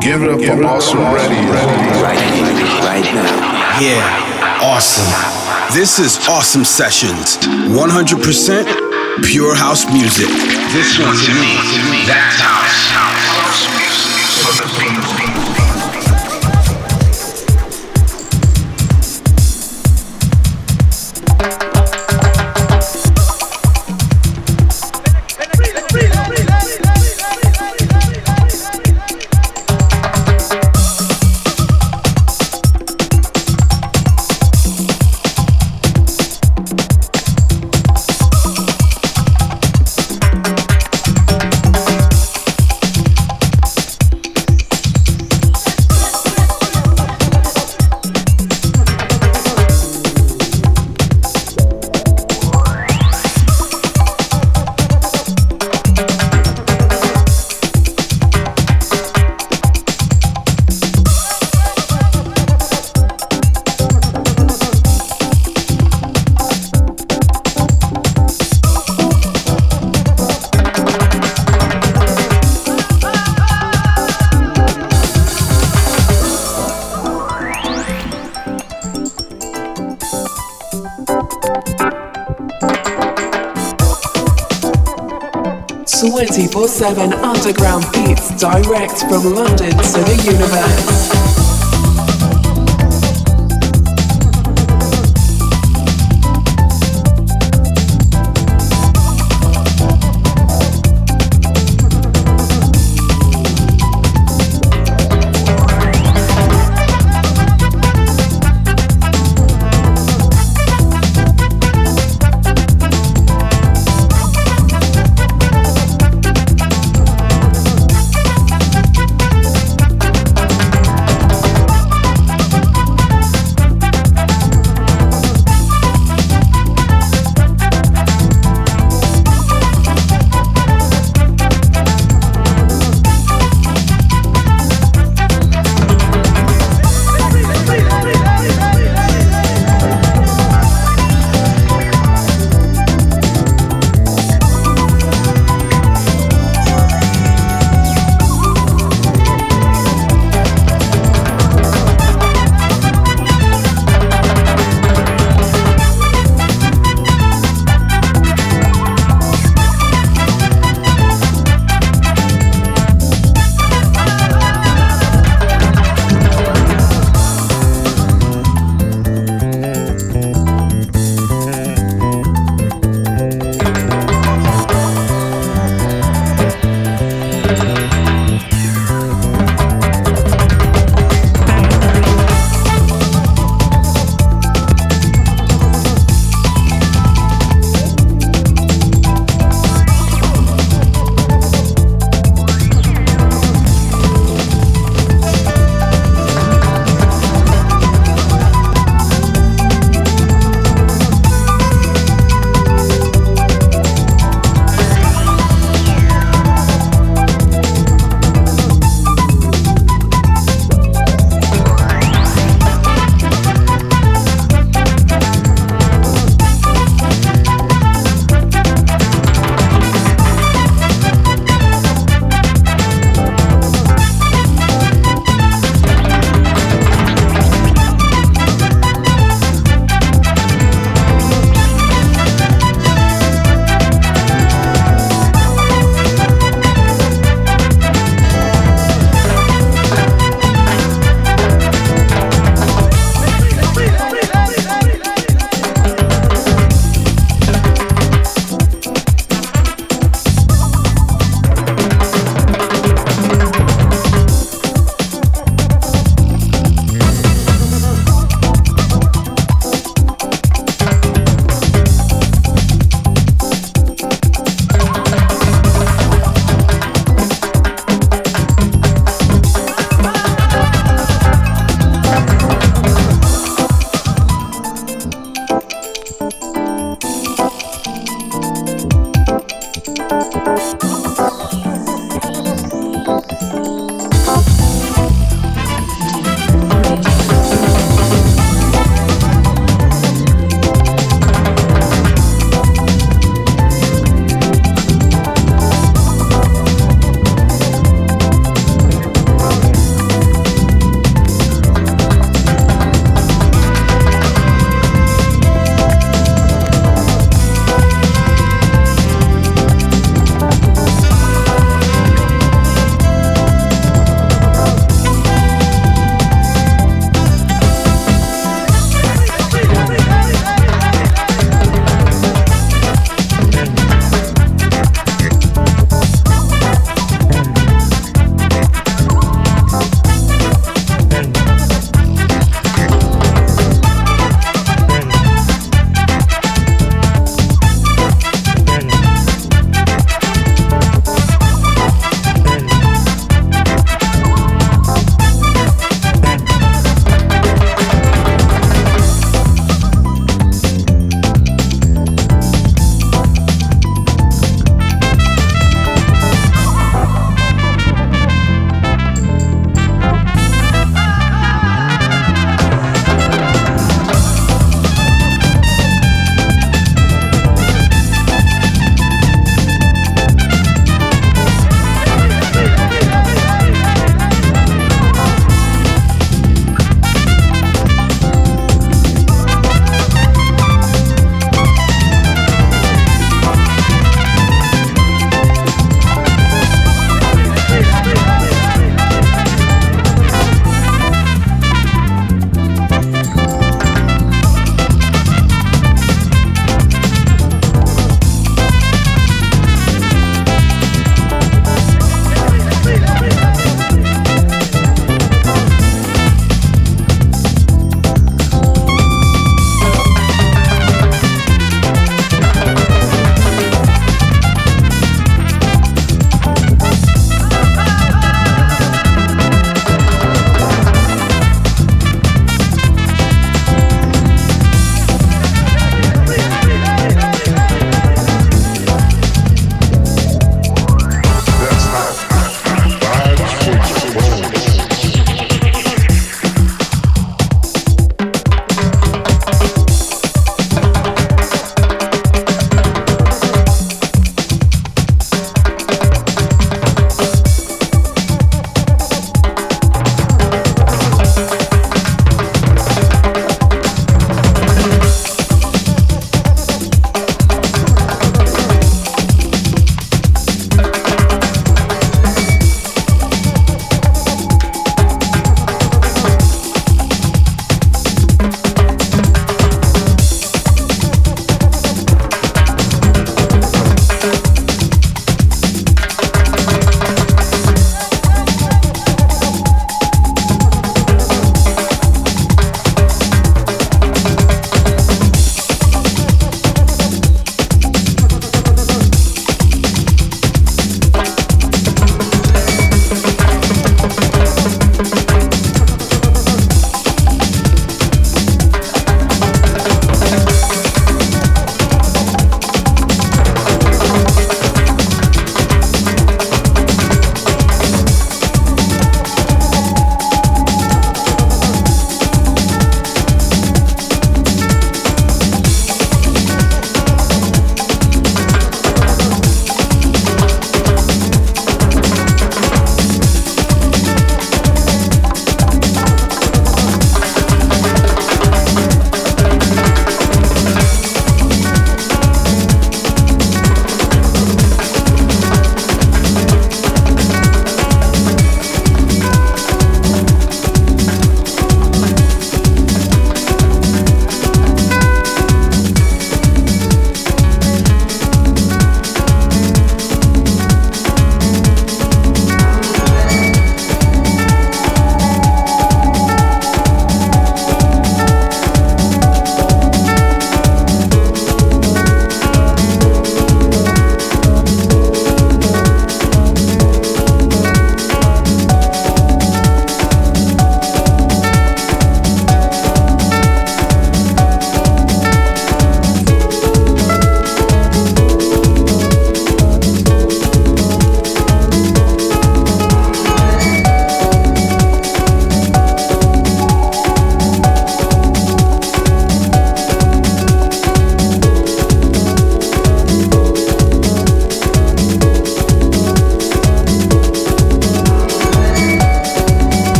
Give it up for Awesome Ready. Right here, right now. Yeah, awesome. This is Awesome Sessions. 100% pure house music. This one to me, that's house. House music for the people. Direct from London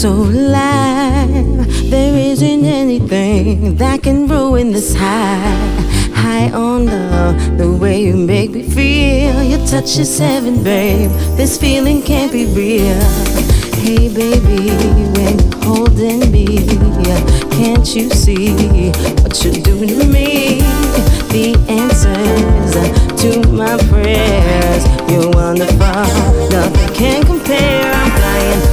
so alive. There isn't anything that can ruin this high. High on love, the way you make me feel. Your touch is heaven, babe. This feeling can't be real. Hey, baby, when you're holding me, can't you see what you're doing to me? The answers to my prayers. You're wonderful, nothing can compare. I'm high,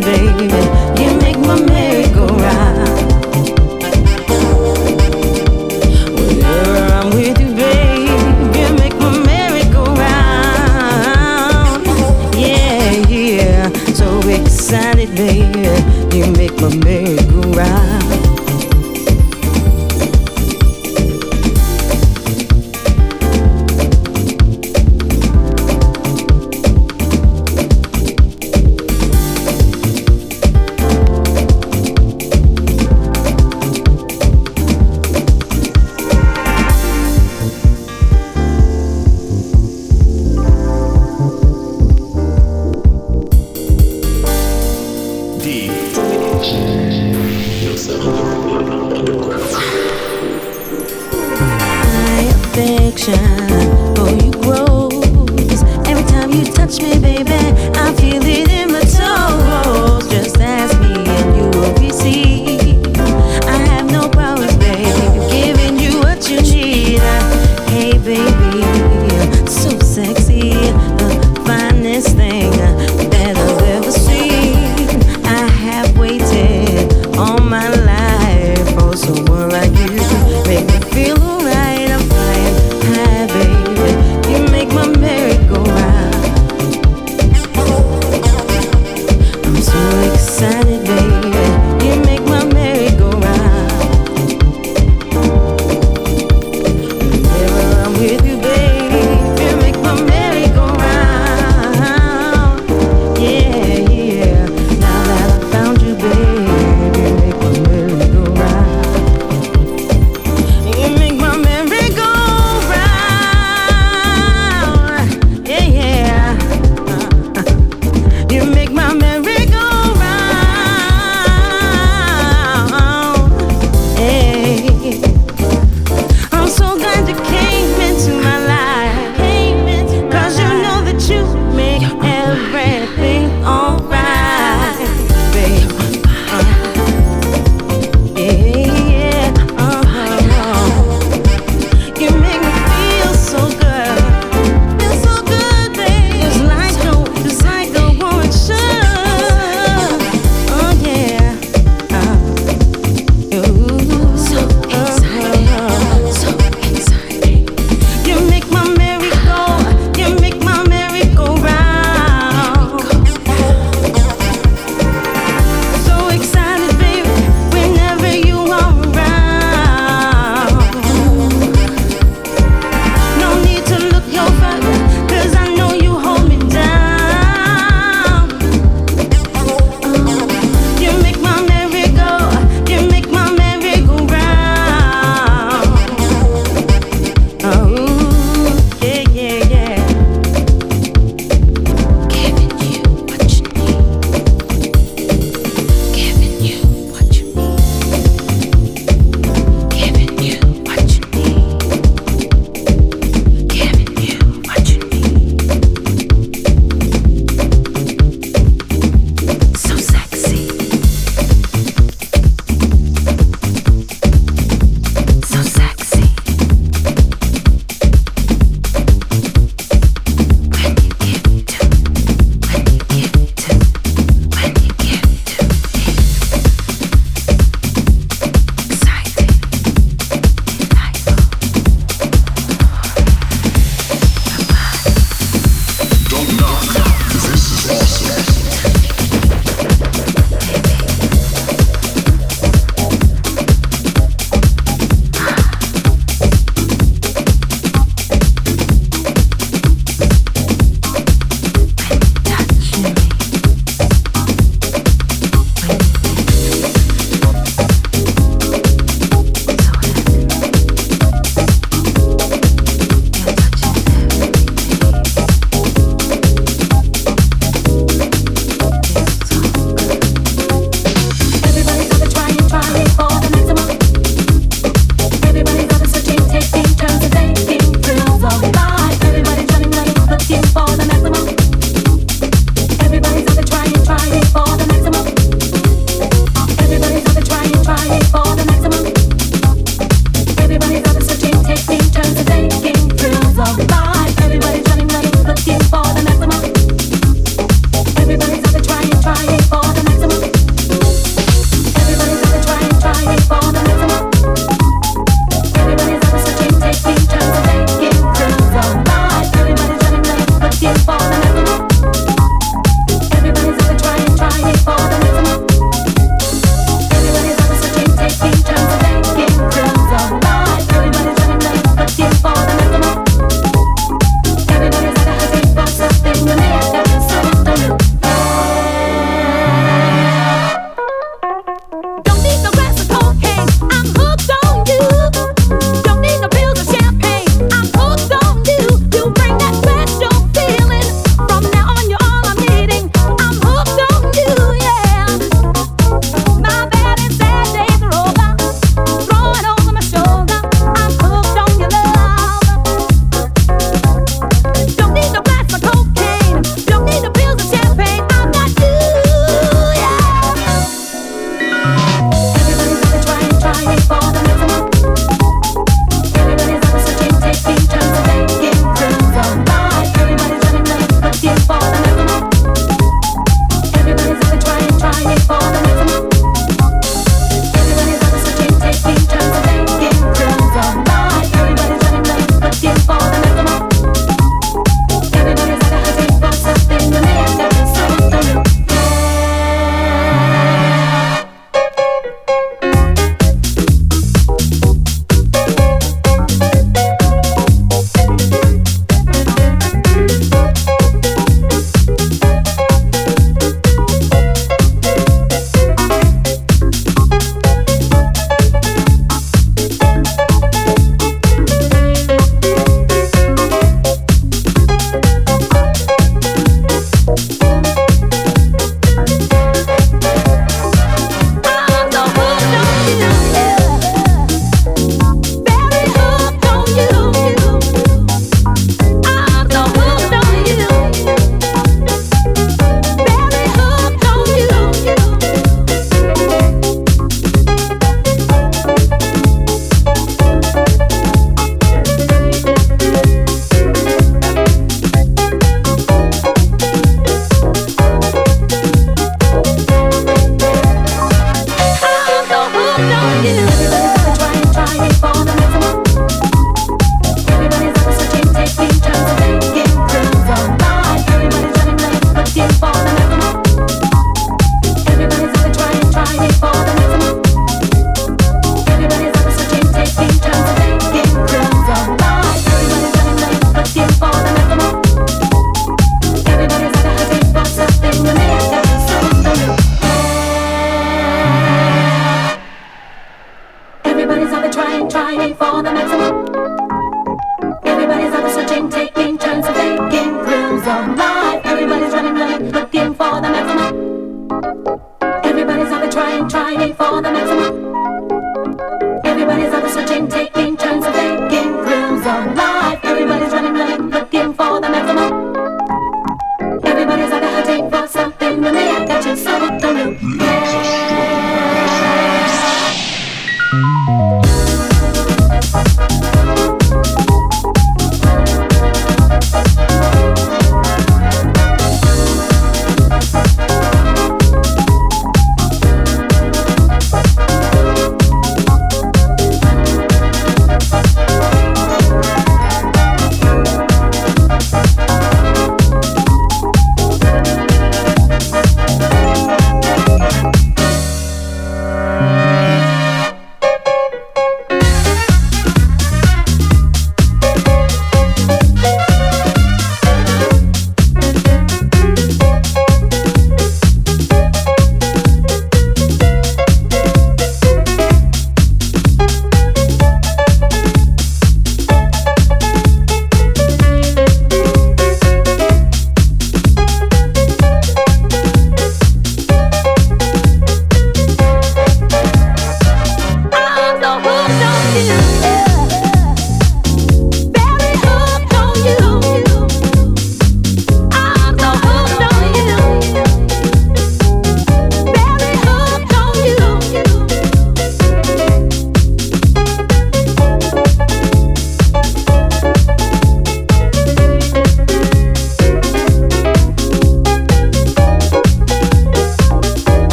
baby. You make my merry-go-round. I'm with you, babe, you make my miracle ride. Yeah, yeah. so